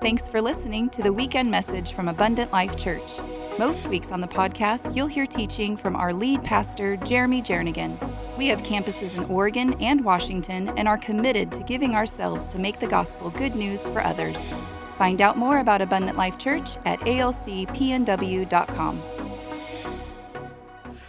Thanks for listening to the weekend message from Abundant Life Church. Most weeks on the podcast, you'll hear teaching from our lead pastor, Jeremy Jernigan. We have campuses in Oregon and Washington and are committed to giving ourselves to make the gospel good news for others. Find out more about Abundant Life Church at alcpnw.com.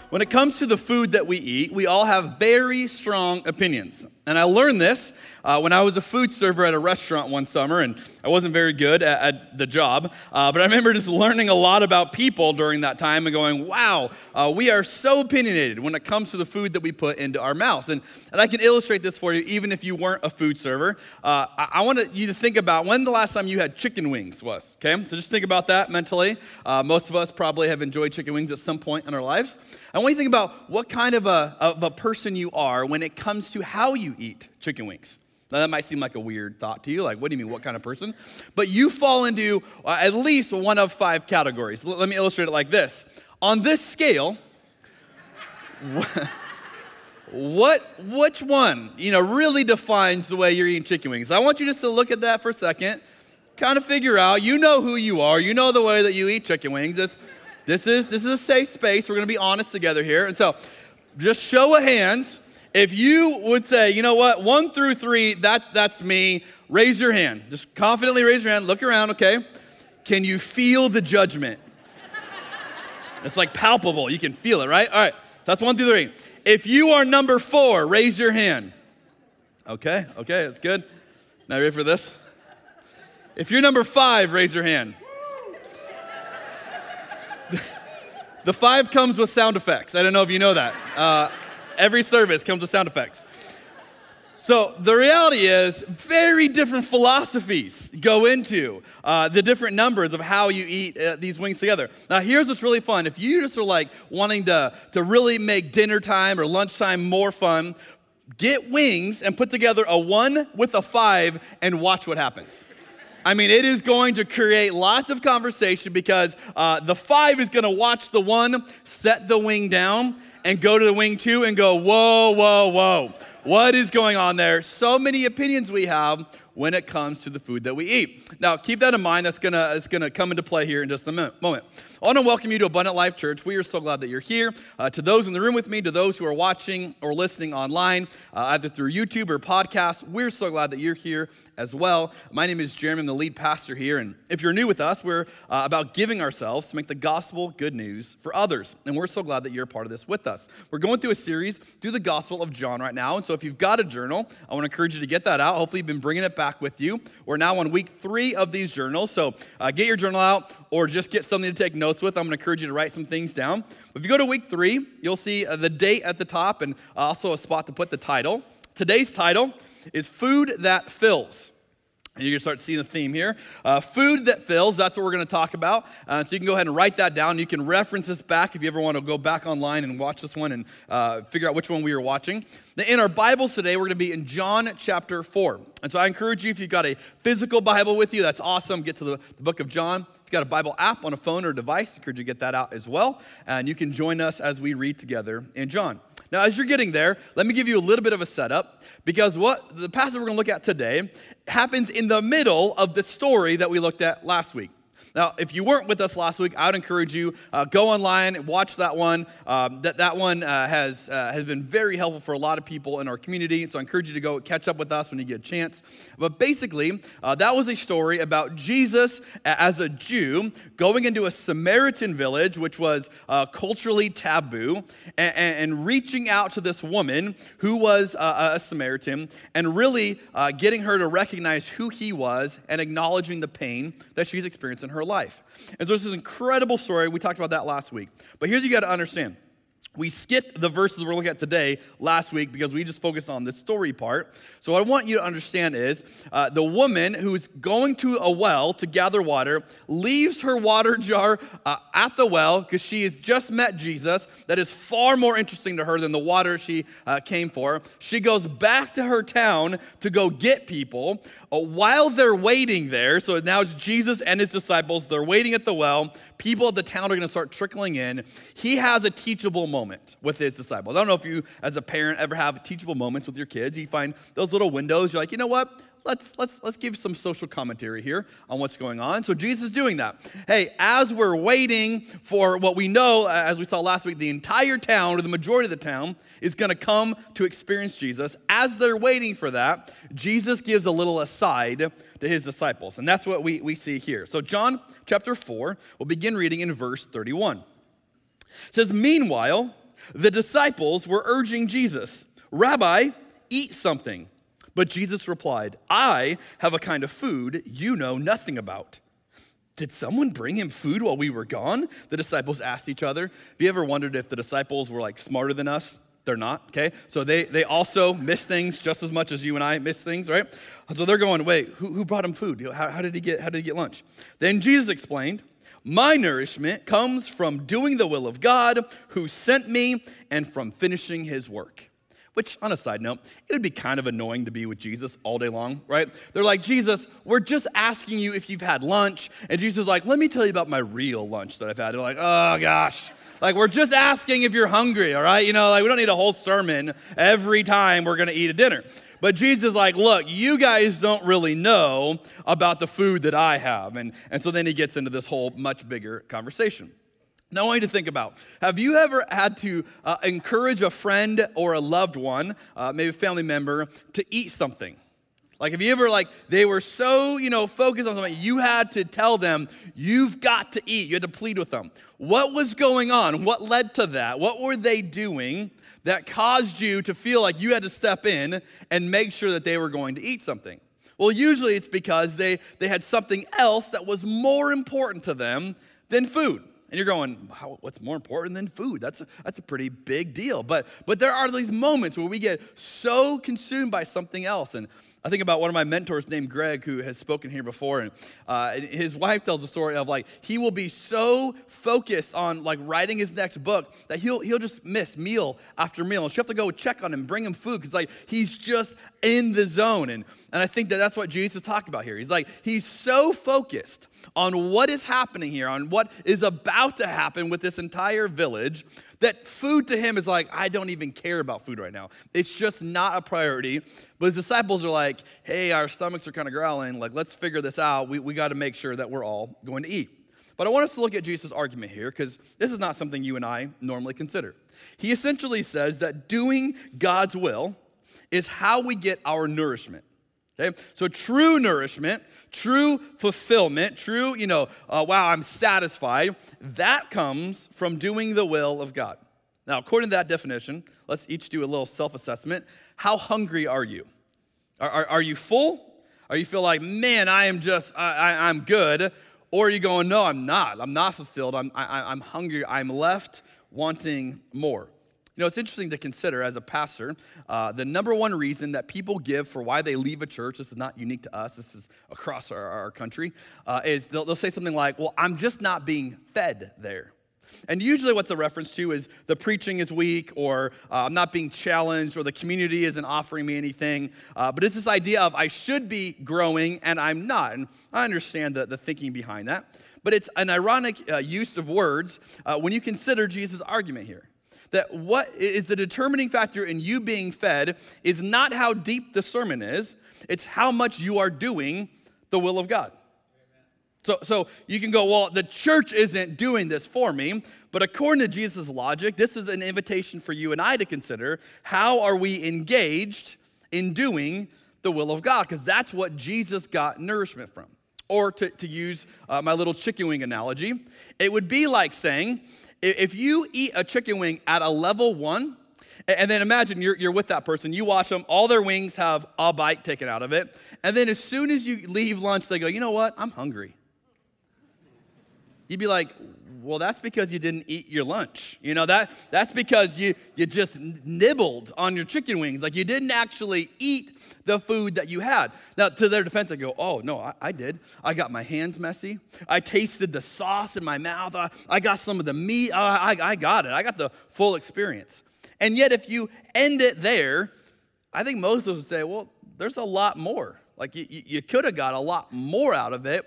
When it comes to the food that we eat, we all have very strong opinions. And I learned this uh, when I was a food server at a restaurant one summer, and I wasn't very good at, at the job. Uh, but I remember just learning a lot about people during that time and going, wow, uh, we are so opinionated when it comes to the food that we put into our mouths. And, and I can illustrate this for you, even if you weren't a food server. Uh, I, I want you to think about when the last time you had chicken wings was, okay? So just think about that mentally. Uh, most of us probably have enjoyed chicken wings at some point in our lives. I want you to think about what kind of a, of a person you are when it comes to how you eat chicken wings. Now, that might seem like a weird thought to you. Like, what do you mean? What kind of person? But you fall into uh, at least one of five categories. Let me illustrate it like this. On this scale, what, which one, you know, really defines the way you're eating chicken wings? I want you just to look at that for a second, kind of figure out, you know who you are, you know the way that you eat chicken wings. This, this, is, this is a safe space. We're going to be honest together here. And so, just show of hands if you would say, you know what, one through three, that, that's me, raise your hand. Just confidently raise your hand. Look around, okay? Can you feel the judgment? it's like palpable. You can feel it, right? All right. So that's one through three. If you are number four, raise your hand. Okay, okay, that's good. Now, ready for this? If you're number five, raise your hand. the five comes with sound effects. I don't know if you know that. Uh, Every service comes with sound effects. So the reality is, very different philosophies go into uh, the different numbers of how you eat uh, these wings together. Now, here's what's really fun. If you just are like wanting to, to really make dinner time or lunchtime more fun, get wings and put together a one with a five and watch what happens. I mean, it is going to create lots of conversation because uh, the five is going to watch the one set the wing down and go to the wing two and go, whoa, whoa, whoa. What is going on there? So many opinions we have when it comes to the food that we eat. Now, keep that in mind. That's gonna, it's gonna come into play here in just a minute, moment. I want to welcome you to Abundant Life Church. We are so glad that you're here. Uh, to those in the room with me, to those who are watching or listening online, uh, either through YouTube or podcast, we're so glad that you're here as well. My name is Jeremy. I'm the lead pastor here. And if you're new with us, we're uh, about giving ourselves to make the gospel good news for others. And we're so glad that you're a part of this with us. We're going through a series through the Gospel of John right now. And so if you've got a journal, I want to encourage you to get that out. Hopefully, you've been bringing it back with you. We're now on week three of these journals. So uh, get your journal out or just get something to take notes with. I'm going to encourage you to write some things down. If you go to week three, you'll see uh, the date at the top and also a spot to put the title. Today's title is Food That Fills. You're going to start seeing the theme here. Uh, food that fills, that's what we're going to talk about. Uh, so you can go ahead and write that down. You can reference this back if you ever want to go back online and watch this one and uh, figure out which one we were watching. In our Bibles today, we're going to be in John chapter 4. And so I encourage you, if you've got a physical Bible with you, that's awesome. Get to the, the book of John. If you've got a Bible app on a phone or device, I encourage you to get that out as well. And you can join us as we read together in John. Now, as you're getting there, let me give you a little bit of a setup because what the passage we're going to look at today happens in the middle of the story that we looked at last week. Now, if you weren't with us last week, I would encourage you uh, go online and watch that one. Um, that that one uh, has uh, has been very helpful for a lot of people in our community. So I encourage you to go catch up with us when you get a chance. But basically, uh, that was a story about Jesus as a Jew going into a Samaritan village, which was uh, culturally taboo, and, and, reaching out to this woman who was uh, a Samaritan, and really getting her to recognize who he was and acknowledging the pain that she's experiencing in her life. And so this is an incredible story. We talked about that last week. But here's you got to understand we skipped the verses we're looking at today last week because we just focused on the story part. So, what I want you to understand is uh, the woman who's going to a well to gather water leaves her water jar uh, at the well because she has just met Jesus. That is far more interesting to her than the water she uh, came for. She goes back to her town to go get people. Uh, while they're waiting there, so now it's Jesus and his disciples, they're waiting at the well. People at the town are going to start trickling in. He has a teachable moment with his disciples. I don't know if you, as a parent, ever have teachable moments with your kids. You find those little windows, you're like, you know what? Let's, let's, let's give some social commentary here on what's going on. So Jesus is doing that. Hey, as we're waiting for what we know, uh, as we saw last week, the entire town or the majority of the town is going to come to experience Jesus. As they're waiting for that, Jesus gives a little aside to his disciples. And that's what we, we see here. So, John chapter 4, we'll begin reading in verse 31. It says, Meanwhile, the disciples were urging Jesus, Rabbi, eat something. But Jesus replied, I have a kind of food you know nothing about. Did someone bring him food while we were gone? The disciples asked each other. Have you ever wondered if the disciples were like smarter than us? They're not, okay? So they, they also miss things just as much as you and I miss things, right? So they're going, wait, who, who brought him food? How, how, did he get, how did he get lunch? Then Jesus explained, my nourishment comes from doing the will of God who sent me and from finishing his work. Which, on a side note, it would be kind of annoying to be with Jesus all day long, right? They're like, Jesus, we're just asking you if you've had lunch. And Jesus is like, let me tell you about my real lunch that I've had. They're like, oh gosh. Like, we're just asking if you're hungry, all right? You know, like, we don't need a whole sermon every time we're gonna eat a dinner. But Jesus is like, look, you guys don't really know about the food that I have. And, and so then he gets into this whole much bigger conversation. Now, I want you to think about have you ever had to uh, encourage a friend or a loved one, uh, maybe a family member, to eat something? Like, have you ever, like, they were so, you know, focused on something, you had to tell them, you've got to eat. You had to plead with them. What was going on? What led to that? What were they doing that caused you to feel like you had to step in and make sure that they were going to eat something? Well, usually it's because they, they had something else that was more important to them than food. And you're going, what's more important than food? That's a, that's a pretty big deal. But, but there are these moments where we get so consumed by something else. And I think about one of my mentors named Greg, who has spoken here before, and, uh, his wife tells a story of like he will be so focused on like writing his next book that he'll he'll just miss meal after meal, and she'll have to go check on him, bring him food because like he's just in the zone. And and I think that that's what Jesus talking about here. He's like he's so focused on what is happening here, on what is about to happen with this entire village, that food to him is like, I don't even care about food right now. It's just not a priority. But his disciples are like, hey, our stomachs are kind of growling. Like, let's figure this out. We, we got to make sure that we're all going to eat. But I want us to look at Jesus' argument here because this is not something you and I normally consider. He essentially says that doing God's will is how we get our nourishment. Okay? So true nourishment, true fulfillment, true, you know, uh, wow, I'm satisfied, that comes from doing the will of God. Now, according to that definition, let's each do a little self assessment. How hungry are you? Are, are, are, you full? Are you feel like, man, I am just, I, I, I'm good? Or are you going, no, I'm not. I'm not fulfilled. I'm, I, I'm hungry. I'm left wanting more. You know, it's interesting to consider as a pastor, uh, the number one reason that people give for why they leave a church, this is not unique to us, this is across our, our country, uh, is they'll, they'll say something like, well, I'm just not being fed there. And usually, what's a reference to is the preaching is weak, or uh, I'm not being challenged, or the community isn't offering me anything. Uh, but it's this idea of I should be growing and I'm not. And I understand the, the thinking behind that. But it's an ironic uh, use of words uh, when you consider Jesus' argument here that what is the determining factor in you being fed is not how deep the sermon is, it's how much you are doing the will of God. So, so you can go, well, the church isn't doing this for me. But according to Jesus' logic, this is an invitation for you and I to consider how are we engaged in doing the will of God? Because that's what Jesus got nourishment from. Or to, to use uh, my little chicken wing analogy, it would be like saying, if you eat a chicken wing at a level one, and then imagine you're, you're with that person, you watch them, all their wings have a bite taken out of it. And then as soon as you leave lunch, they go, you know what? I'm hungry. You'd be like, well, that's because you didn't eat your lunch. You know, that, that's because you, you just nibbled on your chicken wings. Like you didn't actually eat the food that you had. Now, to their defense, I go, oh, no, I, I did. I got my hands messy. I tasted the sauce in my mouth. I, I got some of the meat. I, I, I got it. I got the full experience. And yet, if you end it there, I think most of us would say, well, there's a lot more. Like you, you could have got a lot more out of it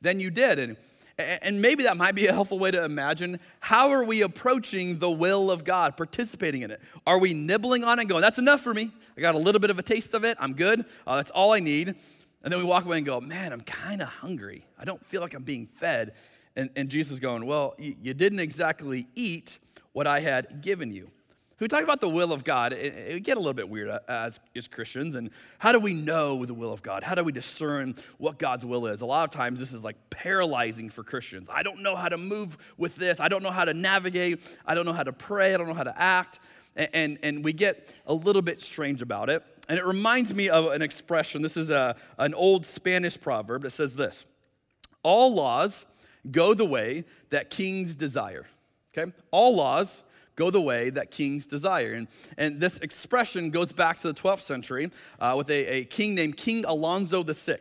than you did. And, And maybe that might be a helpful way to imagine how are we approaching the will of God, participating in it? Are we nibbling on it going, that's enough for me? I got a little bit of a taste of it. I'm good. Uh, that's all I need. And then we walk away and go, man, I'm kind of hungry. I don't feel like I'm being fed. And, and Jesus is going, well, you, you didn't exactly eat what I had given you we talk about the will of God, it, it get a little bit weird uh, as, as Christians. And how do we know the will of God? How do we discern what God's will is? A lot of times, this is like paralyzing for Christians. I don't know how to move with this. I don't know how to navigate. I don't know how to pray. I don't know how to act. And, and, and we get a little bit strange about it. And it reminds me of an expression. This is a, an old Spanish proverb that says this All laws go the way that kings desire. Okay? All laws go the way that kings desire. And, and this expression goes back to the 12th century uh, with a, a king named King Alonso VI.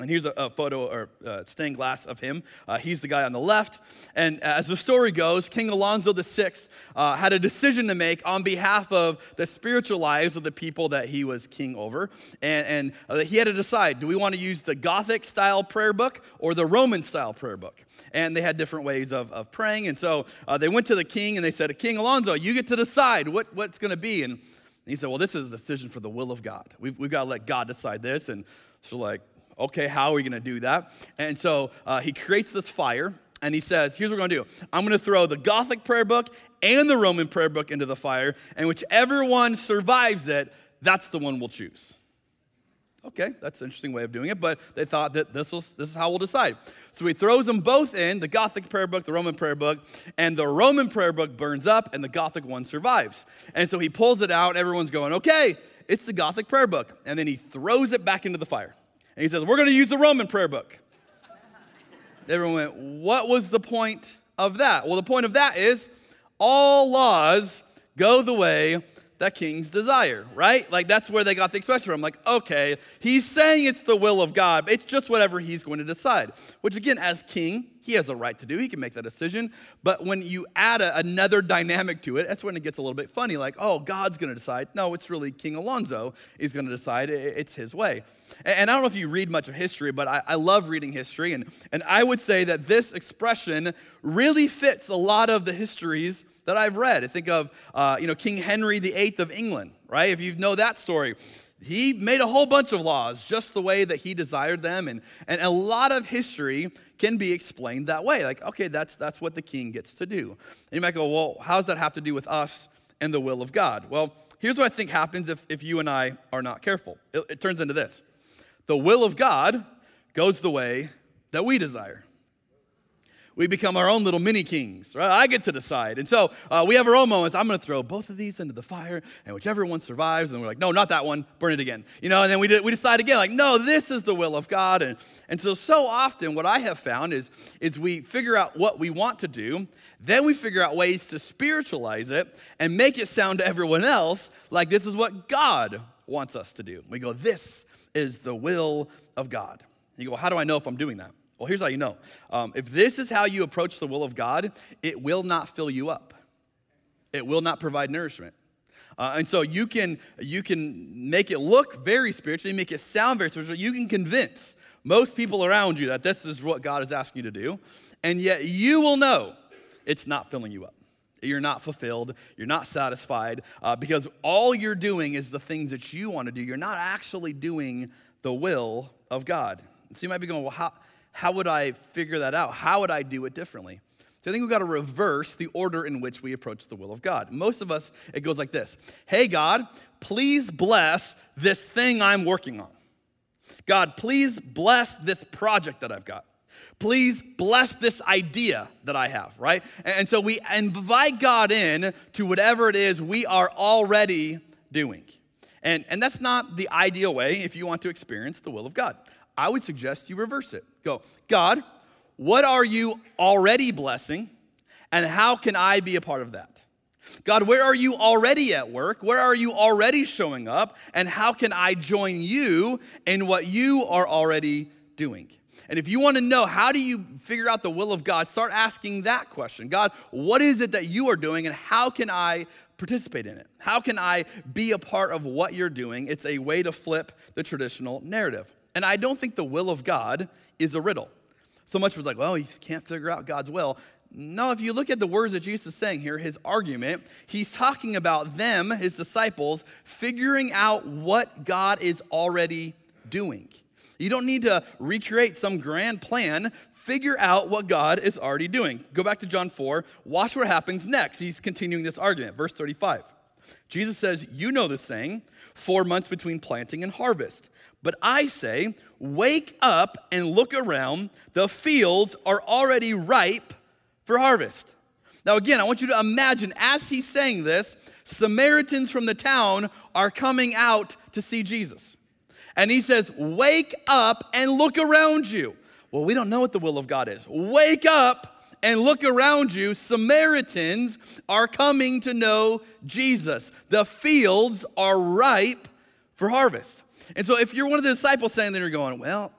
And here's a, a photo or uh, stained glass of him. Uh, he's the guy on the left. And as the story goes, King Alonso VI uh, had a decision to make on behalf of the spiritual lives of the people that he was king over. And, and uh, he had to decide do we want to use the Gothic style prayer book or the Roman style prayer book? And they had different ways of, of praying. And so uh, they went to the king and they said, King Alonso, you get to decide what, what's going to be. And he said, Well, this is a decision for the will of God. We've, we've got to let God decide this. And so, like, okay, how are we going to do that? And so uh, he creates this fire and he says, Here's what we're going to do I'm going to throw the Gothic prayer book and the Roman prayer book into the fire, and whichever one survives it, that's the one we'll choose. Okay, that's an interesting way of doing it, but they thought that this, was, this is how we'll decide. So he throws them both in the Gothic prayer book, the Roman prayer book, and the Roman prayer book burns up, and the Gothic one survives. And so he pulls it out, everyone's going, okay, it's the Gothic prayer book. And then he throws it back into the fire. And he says, We're going to use the Roman prayer book. Everyone went, What was the point of that? Well, the point of that is all laws go the way that kings desire, right? Like that's where they got the expression from. Like, okay, he's saying it's the will of God, it's just whatever he's going to decide. Which, again, as king, he has a right to do. He can make that decision. But when you add a, another dynamic to it, that's when it gets a little bit funny. Like, oh, God's going to decide. No, it's really King Alonzo is going to decide. It's his way. And, and, I don't know if you read much of history, but I, I love reading history. And, and I would say that this expression really fits a lot of the histories that I've read. I think of, uh, you know, King Henry VIII of England, right? If you know that story, he made a whole bunch of laws just the way that he desired them. And, and a lot of history can be explained that way. Like, okay, that's, that's what the king gets to do. And you might go, well, how does that have to do with us and the will of God? Well, here's what I think happens if, if you and I are not careful it, it turns into this the will of God goes the way that we desire we become our own little mini kings, right? I get to decide. And so uh, we have our own moments. I'm going to throw both of these into the fire, and whichever one survives, and we're like, no, not that one, burn it again. You know, and then we, we decide again, like, no, this is the will of God. And, and so, so often, what I have found is, is we figure out what we want to do, then we figure out ways to spiritualize it and make it sound to everyone else like this is what God wants us to do. We go, this is the will of God. You go, how do I know if I'm doing that? Well, here's how you know. Um, if this is how you approach the will of God, it will not fill you up. It will not provide nourishment. Uh, and so you can you can make it look very spiritual, you make it sound very spiritual. You can convince most people around you that this is what God is asking you to do, and yet you will know it's not filling you up. You're not fulfilled. You're not satisfied uh, because all you're doing is the things that you want to do. You're not actually doing the will of God. So you might be going, well, how, how would I figure that out? How would I do it differently? So I think we've got to reverse the order in which we approach the will of God. Most of us, it goes like this Hey, God, please bless this thing I'm working on. God, please bless this project that I've got. Please bless this idea that I have, right? And so we invite God in to whatever it is we are already doing. And, and that's not the ideal way if you want to experience the will of God. I would suggest you reverse it. Go, God, what are you already blessing, and how can I be a part of that? God, where are you already at work? Where are you already showing up? And how can I join you in what you are already doing? And if you want to know how do you figure out the will of God, start asking that question. God, what is it that you are doing and how can I participate in it? How can I be a part of what you're doing? It's a way to flip the traditional narrative. And I don't think the will of God is a riddle. So much was like, well, he can't figure out God's will. No, if you look at the words that Jesus is saying here, his argument, he's talking about them, his disciples, figuring out what God is already doing. You don't need to recreate some grand plan. Figure out what God is already doing. Go back to John 4. Watch what happens next. He's continuing this argument. Verse 35. Jesus says, You know this saying, four months between planting and harvest. But I say, Wake up and look around. The fields are already ripe for harvest. Now, again, I want you to imagine as he's saying this, Samaritans from the town are coming out to see Jesus. And he says, Wake up and look around you. Well, we don't know what the will of God is. Wake up and look around you. Samaritans are coming to know Jesus. The fields are ripe for harvest. And so, if you're one of the disciples saying that you're going, Well,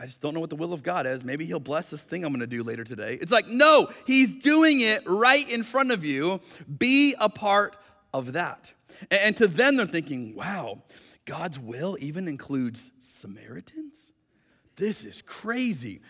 I just don't know what the will of God is. Maybe He'll bless this thing I'm going to do later today. It's like, no, He's doing it right in front of you. Be a part of that. And to them, they're thinking, wow, God's will even includes Samaritans? This is crazy.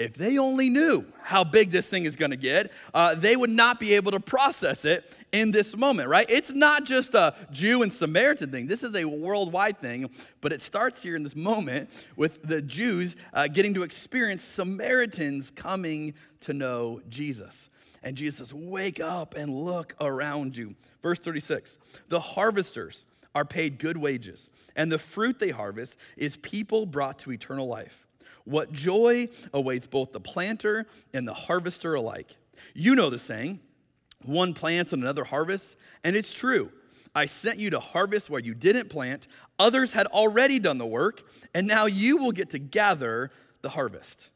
If they only knew how big this thing is going to get, uh, they would not be able to process it in this moment, right? It's not just a Jew and Samaritan thing. This is a worldwide thing, but it starts here in this moment with the Jews uh, getting to experience Samaritans coming to know Jesus. And Jesus says, Wake up and look around you. Verse 36 The harvesters are paid good wages, and the fruit they harvest is people brought to eternal life. What joy awaits both the planter and the harvester alike. You know the saying one plants and another harvests, and it's true. I sent you to harvest where you didn't plant, others had already done the work, and now you will get to gather the harvest.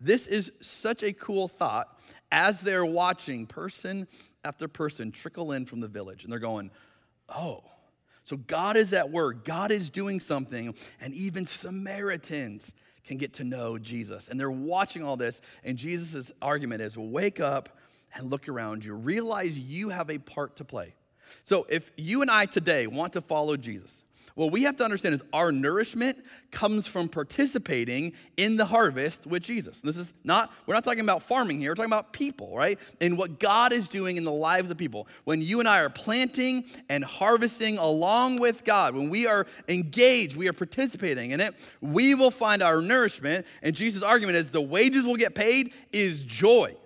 This is such a cool thought as they're watching person after person trickle in from the village, and they're going, Oh, so God is at work, God is doing something, and even Samaritans can get to know Jesus. And they're watching all this, and Jesus' argument is wake up and look around you. Realize you have a part to play. So if you and I today want to follow Jesus, what we have to understand is our nourishment comes from participating in the harvest with Jesus. This is not, we're not talking about farming here, we're talking about people, right? And what God is doing in the lives of people. When you and I are planting and harvesting along with God, when we are engaged, we are participating in it, we will find our nourishment. And Jesus' argument is the wages will get paid is joy.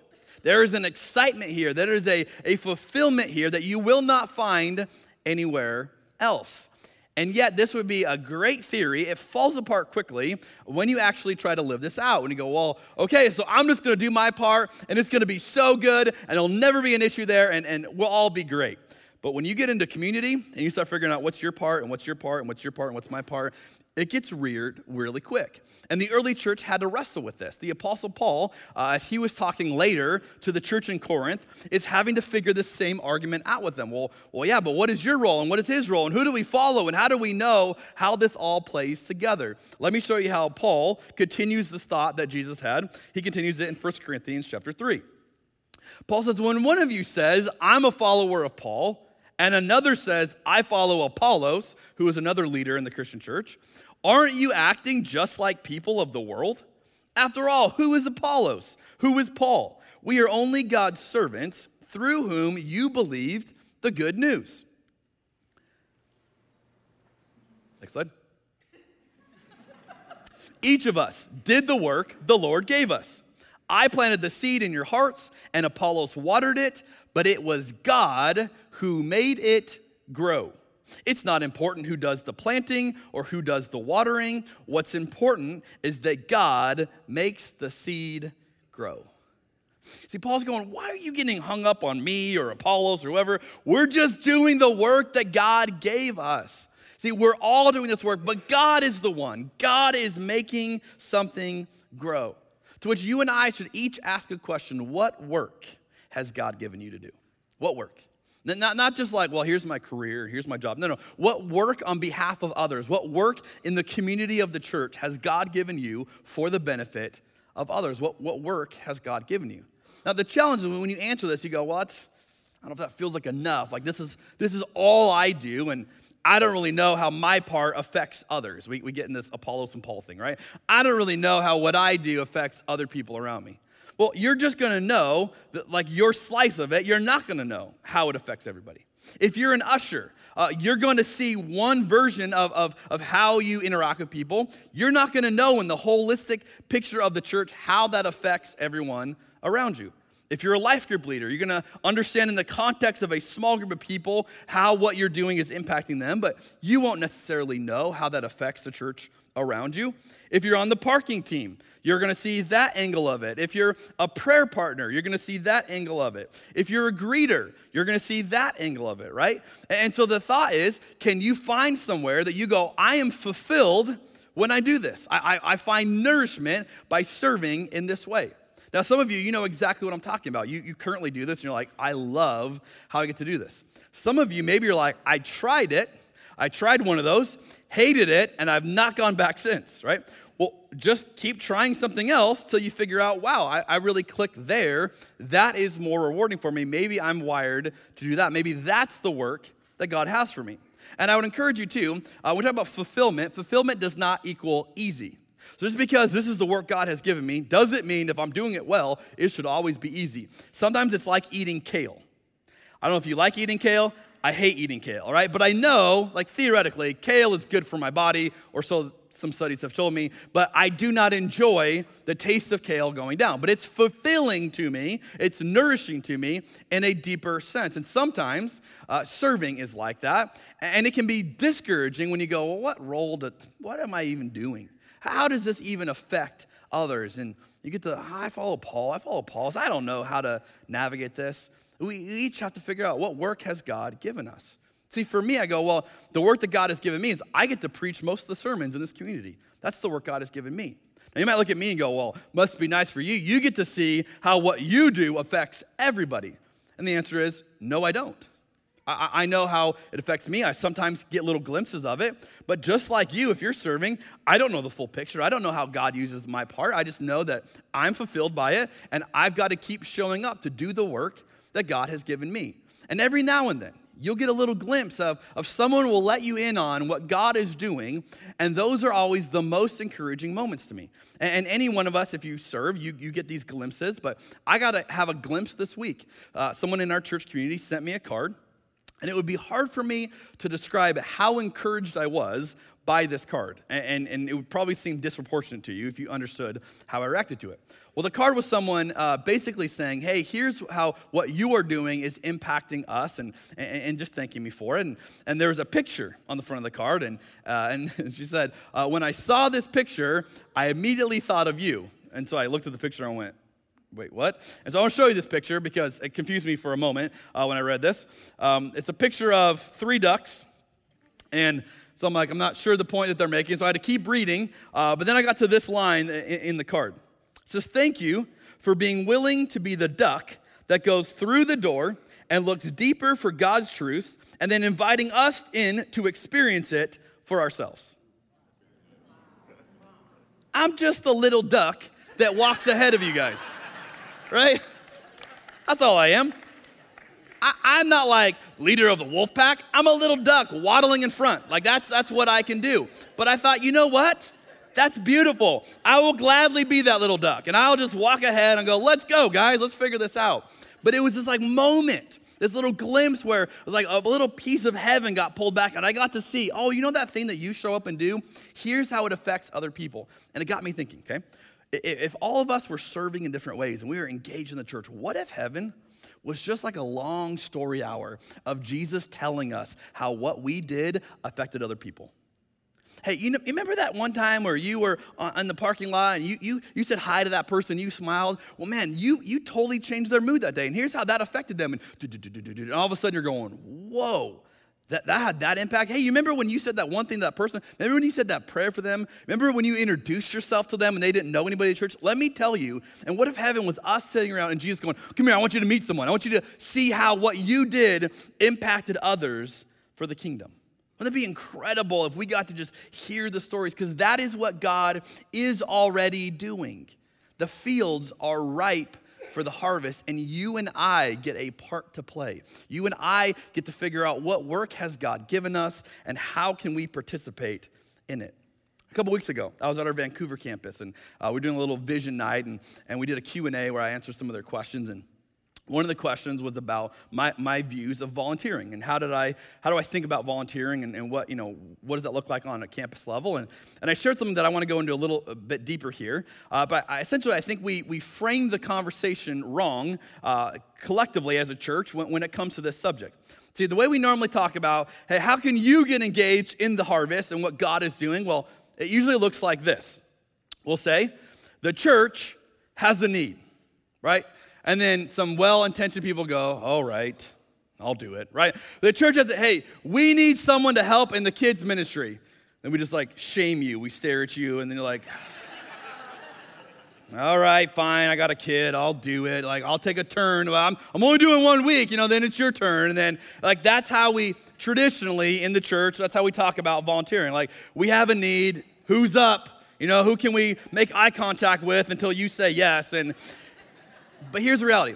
There is an excitement here, there is a, a fulfillment here that you will not find anywhere else. And yet, this would be a great theory. It falls apart quickly when you actually try to live this out. When you go, well, okay, so I'm just going to do my part, and it's going to be so good, and it'll never be an issue there, and, and we'll all be great. But when you get into community and you start figuring out what's your part, and what's your part, and what's your part, and what's my part, it gets weird really quick. And the early church had to wrestle with this. The Apostle Paul, uh, as he was talking later to the church in Corinth, is having to figure this same argument out with them. Well, well, yeah, but what is your role and what is his role and who do we follow and how do we know how this all plays together? Let me show you how Paul continues this thought that Jesus had. He continues it in 1 Corinthians chapter 3. Paul says, When one of you says, I'm a follower of Paul, and another says, I follow Apollos, who is another leader in the Christian church, Aren't you acting just like people of the world? After all, who is Apollos? Who is Paul? We are only God's servants through whom you believed the good news. Next slide. Each of us did the work the Lord gave us. I planted the seed in your hearts, and Apollos watered it, but it was God who made it grow. It's not important who does the planting or who does the watering. What's important is that God makes the seed grow. See, Paul's going, Why are you getting hung up on me or Apollos or whoever? We're just doing the work that God gave us. See, we're all doing this work, but God is the one. God is making something grow. To which you and I should each ask a question What work has God given you to do? What work? Not, not just like, well, here's my career, here's my job. No, no. What work on behalf of others, what work in the community of the church has God given you for the benefit of others? What, what work has God given you? Now, the challenge is when you answer this, you go, well, that's, I don't know if that feels like enough. Like, this is, this is all I do. And I don't really know how my part affects others. We, we get in this Apollos and Paul thing, right? I don't really know how what I do affects other people around me. Well, you're just gonna know that, like your slice of it, you're not gonna know how it affects everybody. If you're an usher, uh, you're going to see one version of, of, of how you interact with people. You're not going to know in the holistic picture of the church how that affects everyone around you. If you're a life group leader, you're going to understand in the context of a small group of people how what you're doing is impacting them, but you won't necessarily know how that affects the church around you. If you're on the parking team, you're going to see that angle of it. If you're a prayer partner, you're going to see that angle of it. If you're a greeter, you're going to see that angle of it, right? And so the thought is can you find somewhere that you go, I am fulfilled when I do this? I, I, I find nourishment by serving in this way. Now, some of you, you know exactly what I'm talking about. You, you currently do this and you're like, I love how I get to do this. Some of you, maybe you're like, I tried it. I tried one of those, hated it, and I've not gone back since, right? Well, just keep trying something else till you figure out, wow, I, I, really click there. That is more rewarding for me. Maybe I'm wired to do that. Maybe that's the work that God has for me. And I would encourage you too, uh, when we talk about fulfillment, fulfillment does not equal easy. So just because this is the work God has given me doesn't mean if I'm doing it well, it should always be easy. Sometimes it's like eating kale. I don't know if you like eating kale. I hate eating kale, all right? But I know, like theoretically, kale is good for my body, or so some studies have told me, but I do not enjoy the taste of kale going down. But it's fulfilling to me, it's nourishing to me in a deeper sense. And sometimes uh, serving is like that. And it can be discouraging when you go, well, what role, did, what am I even doing? How does this even affect others? And you get the, I follow Paul, I follow Apollos. I don't know how to navigate this. We each have to figure out what work has God given us. See, for me, I go, well, the work that God has given me is I get to preach most of the sermons in this community. That's the work God has given me. Now, you might look at me and go, well, must be nice for you. You get to see how what you do affects everybody. And the answer is, no, I don't. I, I know how it affects me. I sometimes get little glimpses of it. But just like you, if you're serving, I don't know the full picture. I don't know how God uses my part. I just know that I'm fulfilled by it, and I've got to keep showing up to do the work that God has given me. And every now and then, you'll get a little glimpse of, of someone will let you in on what God is doing, and those are always the most encouraging moments to me. And, and any one of us, if you serve, you, you get these glimpses, but I got to have a glimpse this week. Uh, someone in our church community sent me a card and it would be hard for me to describe how encouraged I was by this card. And, and, and, it would probably seem disproportionate to you if you understood how I reacted to it. Well, the card was someone uh, basically saying, hey, here's how what you are doing is impacting us, and, and, and, just thanking me for it. And, and there was a picture on the front of the card, and, uh, and she said, uh, when I saw this picture, I immediately thought of you. And so I looked at the picture and went, wait, what? And so I want to show you this picture because it confused me for a moment uh, when I read this. Um, it's a picture of three ducks. And so I'm like, I'm not sure the point that they're making. So I had to keep reading. Uh, but then I got to this line in, in the card. It says, Thank you for being willing to be the duck that goes through the door and looks deeper for God's truth and then inviting us in to experience it for ourselves. I'm just a little duck that walks ahead of you guys right? That's all I am. I, am not like leader of the wolf pack. I'm a little duck waddling in front. Like that's that's what I can do. But I thought, you know what? That's beautiful. I will gladly be that little duck. And I'll just walk ahead and go, let's go, guys, let's figure this out. But it was this like moment, this little glimpse where it was like a little piece of heaven got pulled back, and I got to see, oh, you know that thing that you show up and do? Here's how it affects other people. And it got me thinking, okay? if all of us were serving in different ways and we were engaged in the church, what if heaven was just like a long story hour of Jesus telling us how what we did affected other people? Hey, you, know, you remember that one time where you were in the parking lot and you, you, you said hi to that person, you smiled? Well, man, you, you totally changed their mood that day. And here's how that affected them. And, and all of a sudden you're going, whoa, that, that had that impact. Hey, you remember when you said that one thing to that person? Remember when you said that prayer for them? Remember when you introduced yourself to them and they didn't know anybody at church? Let me tell you, and what if heaven was us sitting around and Jesus going, Come here, I want you to meet someone. I want you to see how what you did impacted others for the kingdom. Wouldn't it be incredible if we got to just hear the stories? Because that is what God is already doing. The fields are ripe for the harvest, and you and I get a part to play. You and I get to figure out what work has God given us and how can we participate in it. A couple weeks ago, I was at our Vancouver campus, and uh, we are doing a little vision night, and, and we did a Q&A where I answered some of their questions, and one of the questions was about my, my views of volunteering and how did I how do I think about volunteering and, and what you know what does that look like on a campus level? And, and I shared something that I want to go into a little a bit deeper here uh, but I, essentially I think we we framed the conversation wrong uh, collectively as a church when, when it comes to this subject. See the way we normally talk about hey how can you get engaged in the harvest and what God is doing? Well it usually looks like this. We'll say the church has a need right and then some well intentioned people go, all right, I'll do it, right? The church says, hey, we need someone to help in the kids' ministry. And we just like shame you. We stare at you, and then you're like, all right, fine, I got a kid, I'll do it. Like, I'll take a turn. I'm, I'm only doing one week, you know, then it's your turn. And then, like, that's how we traditionally in the church, that's how we talk about volunteering. Like, we have a need, who's up? You know, who can we make eye contact with until you say yes? And but here's the reality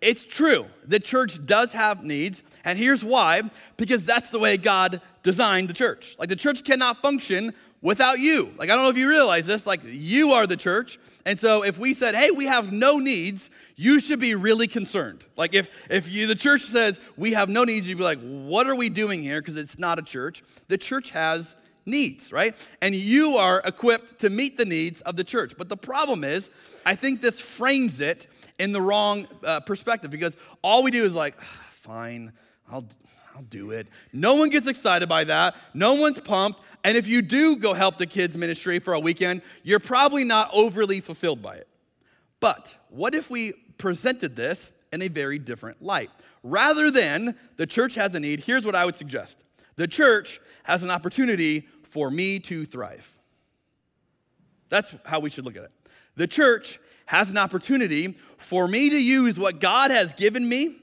it's true. The church does have needs, and here's why because that's the way God designed the church. Like, the church cannot function without you. Like, I don't know if you realize this, like, you are the church. And so, if we said, hey, we have no needs, you should be really concerned. Like, if, if you, the church says we have no needs, you'd be like, what are we doing here? Because it's not a church. The church has needs, right? And you are equipped to meet the needs of the church. But the problem is, I think this frames it in the wrong uh, perspective because all we do is like, ah, fine, I'll, I'll do it. No one gets excited by that. No one's pumped. And if you do go help the kids' ministry for a weekend, you're probably not overly fulfilled by it. But what if we presented this in a very different light? Rather than the church has a need, here's what I would suggest the church has an opportunity for me to thrive. That's how we should look at it. The church has an opportunity for me to use what God has given me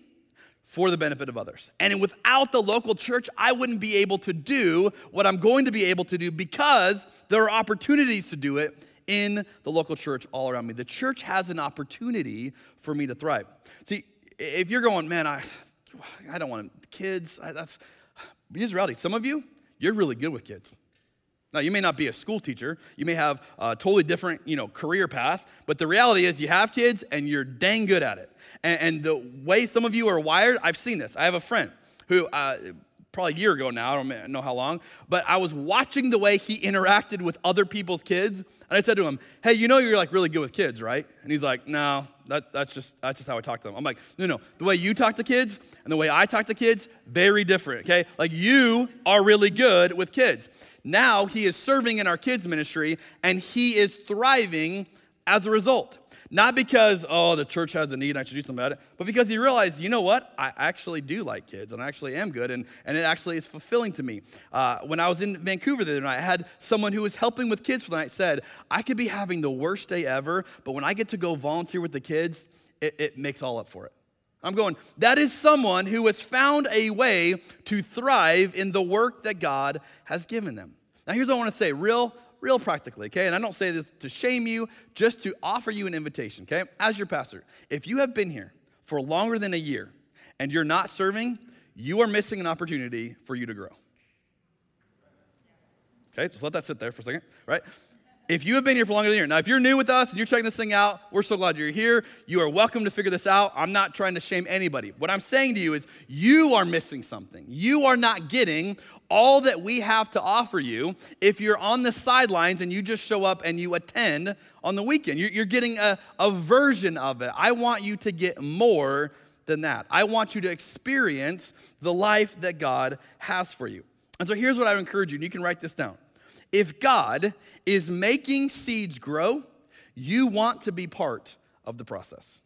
for the benefit of others. And without the local church, I wouldn't be able to do what I'm going to be able to do because there are opportunities to do it in the local church all around me. The church has an opportunity for me to thrive. See, if you're going, man, I, I don't want kids, I, that's, here's reality. Some of you, you're really good with kids. Now, you may not be a school teacher. You may have a totally different, you know, career path. But the reality is you have kids and you're dang good at it. And, and the way some of you are wired, I've seen this. I have a friend who, uh, probably a year ago now, I don't know how long, but I was watching the way he interacted with other people's kids. And I said to him, hey, you know you're like really good with kids, right? And he's like, no, that, that's, just, that's just how I talk to them. I'm like, no, no, the way you talk to kids and the way I talk to kids, very different, okay? Like you are really good with kids. Now he is serving in our kids' ministry and he is thriving as a result. Not because, oh, the church has a need, I should do something about it, but because he realized, you know what? I actually do like kids and I actually am good and, and it actually is fulfilling to me. Uh, when I was in Vancouver the other night, I had someone who was helping with kids for the night said, I could be having the worst day ever, but when I get to go volunteer with the kids, it, it makes all up for it. I'm going, that is someone who has found a way to thrive in the work that God has given them. Now, here's what I want to say real, real practically, okay? And I don't say this to shame you, just to offer you an invitation, okay? As your pastor, if you have been here for longer than a year and you're not serving, you are missing an opportunity for you to grow. Okay, just let that sit there for a second, right? If you have been here for longer than a year, now if you're new with us and you're checking this thing out, we're so glad you're here. You are welcome to figure this out. I'm not trying to shame anybody. What I'm saying to you is you are missing something. You are not getting all that we have to offer you if you're on the sidelines and you just show up and you attend on the weekend. You're, you're getting a, a version of it. I want you to get more than that. I want you to experience the life that God has for you. And so here's what I would encourage you, and you can write this down. If God is making seeds grow, you want to be part of the process.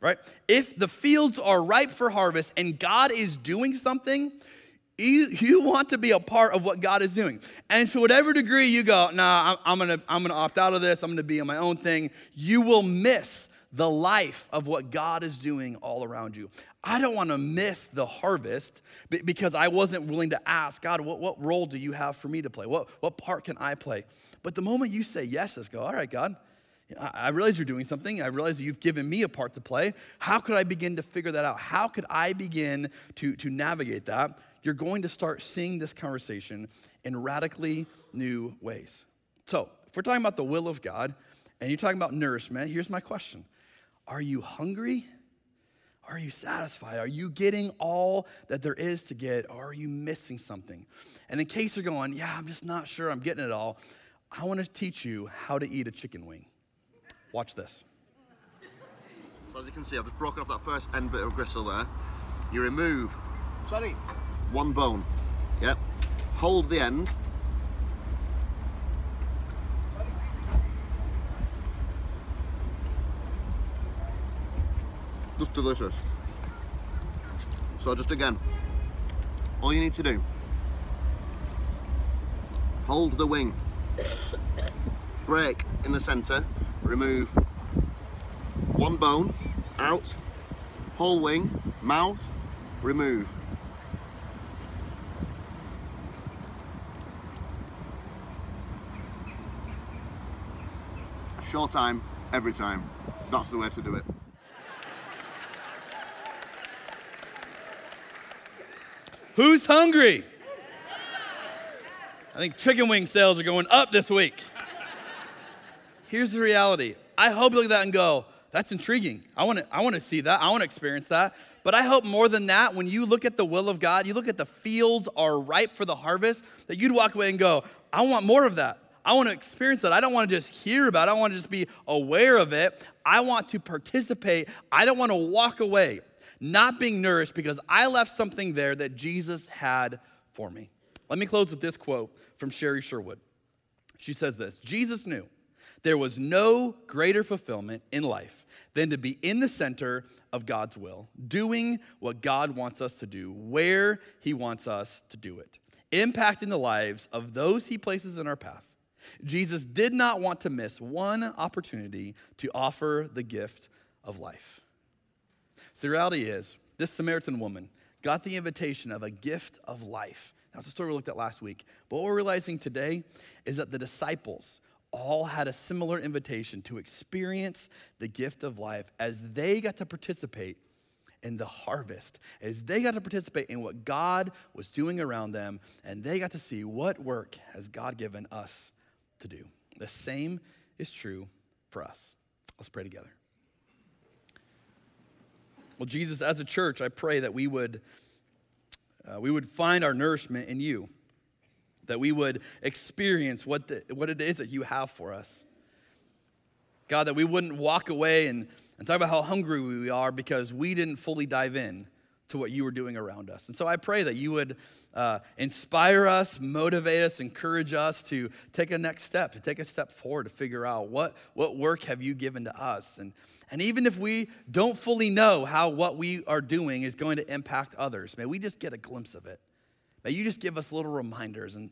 Right? If the fields are ripe for harvest and God is doing something, you, you want to be a part of what God is doing. And to whatever degree you go, nah, I'm, I'm, gonna, I'm gonna opt out of this, I'm gonna be on my own thing, you will miss the life of what God is doing all around you. I don't want to miss the harvest because I wasn't willing to ask God, what, what role do you have for me to play? What, what part can I play? But the moment you say yes, let's go, all right, God, I realize you're doing something. I realize that you've given me a part to play. How could I begin to figure that out? How could I begin to, to navigate that? You're going to start seeing this conversation in radically new ways. So, if we're talking about the will of God and you're talking about nourishment, here's my question Are you hungry? Are you satisfied? Are you getting all that there is to get? Or are you missing something? And in case you're going, yeah, I'm just not sure I'm getting it all, I want to teach you how to eat a chicken wing. Watch this. So as you can see, I've just broken off that first end bit of gristle there. You remove Sorry. one bone. Yep. Hold the end. Just delicious. So just again, all you need to do, hold the wing, break in the center, remove one bone out, whole wing, mouth, remove. Short time, every time. That's the way to do it. Who's hungry? I think chicken wing sales are going up this week. Here's the reality. I hope you look at that and go, that's intriguing. I want to I want to see that. I want to experience that. But I hope more than that, when you look at the will of God, you look at the fields are ripe for the harvest, that you'd walk away and go, I want more of that. I want to experience that. I don't want to just hear about it. I want to just be aware of it. I want to participate. I don't want to walk away not being nourished because I left something there that Jesus had for me. Let me close with this quote from Sherry Sherwood. She says this Jesus knew there was no greater fulfillment in life than to be in the center of God's will, doing what God wants us to do, where He wants us to do it, impacting the lives of those He places in our path. Jesus did not want to miss one opportunity to offer the gift of life. So the reality is, this Samaritan woman got the invitation of a gift of life. That's the story we looked at last week. But what we're realizing today is that the disciples all had a similar invitation to experience the gift of life as they got to participate in the harvest, as they got to participate in what God was doing around them, and they got to see what work has God given us to do. The same is true for us. Let's pray together. Well, Jesus, as a church, I pray that we would, uh, we would find our nourishment in you, that we would experience what, the, what it is that you have for us. God, that we wouldn't walk away and, and talk about how hungry we are because we didn't fully dive in to what you were doing around us. And so I pray that you would uh, inspire us, motivate us, encourage us to take a next step, to take a step forward, to figure out what, what work have you given to us. And, and even if we don't fully know how what we are doing is going to impact others, may we just get a glimpse of it. May you just give us little reminders. And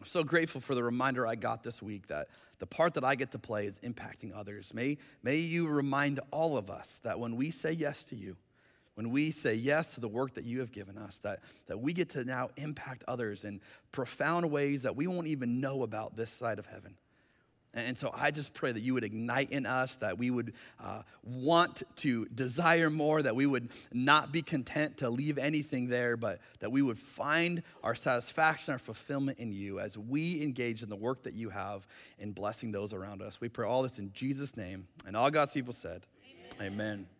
I'm so grateful for the reminder I got this week that the part that I get to play is impacting others. May, may you remind all of us that when we say yes to you, when we say yes to the work that you have given us, that, that we get to now impact others in profound ways that we won't even know about this side of heaven. And so I just pray that you would ignite in us, that we would uh, want to desire more, that we would not be content to leave anything there, but that we would find our satisfaction, our fulfillment in you as we engage in the work that you have in blessing those around us. We pray all this in Jesus' name. And all God's people said, Amen. Amen.